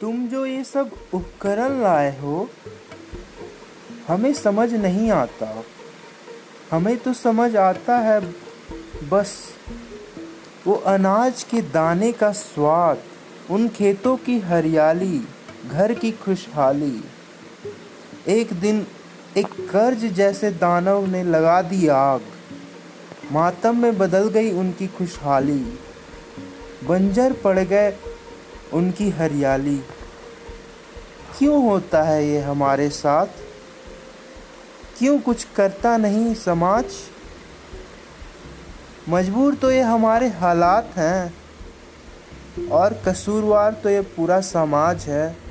तुम जो ये सब उपकरण लाए हो, हमें समझ नहीं आता। हमें तो समझ आता है, बस वो अनाज के दाने का स्वाद, उन खेतों की हरियाली, घर की खुशहाली। एक दिन एक कर्ज जैसे दानव ने लगा दी आग। मातम में बदल गई उनकी खुशहाली। बंजर पड़ गए उनकी हरियाली। क्यों होता है ये हमारे साथ? क्यों कुछ करता नहीं समाज? मजबूर तो ये हमारे हालात हैं और कसूरवार तो ये पूरा समाज है।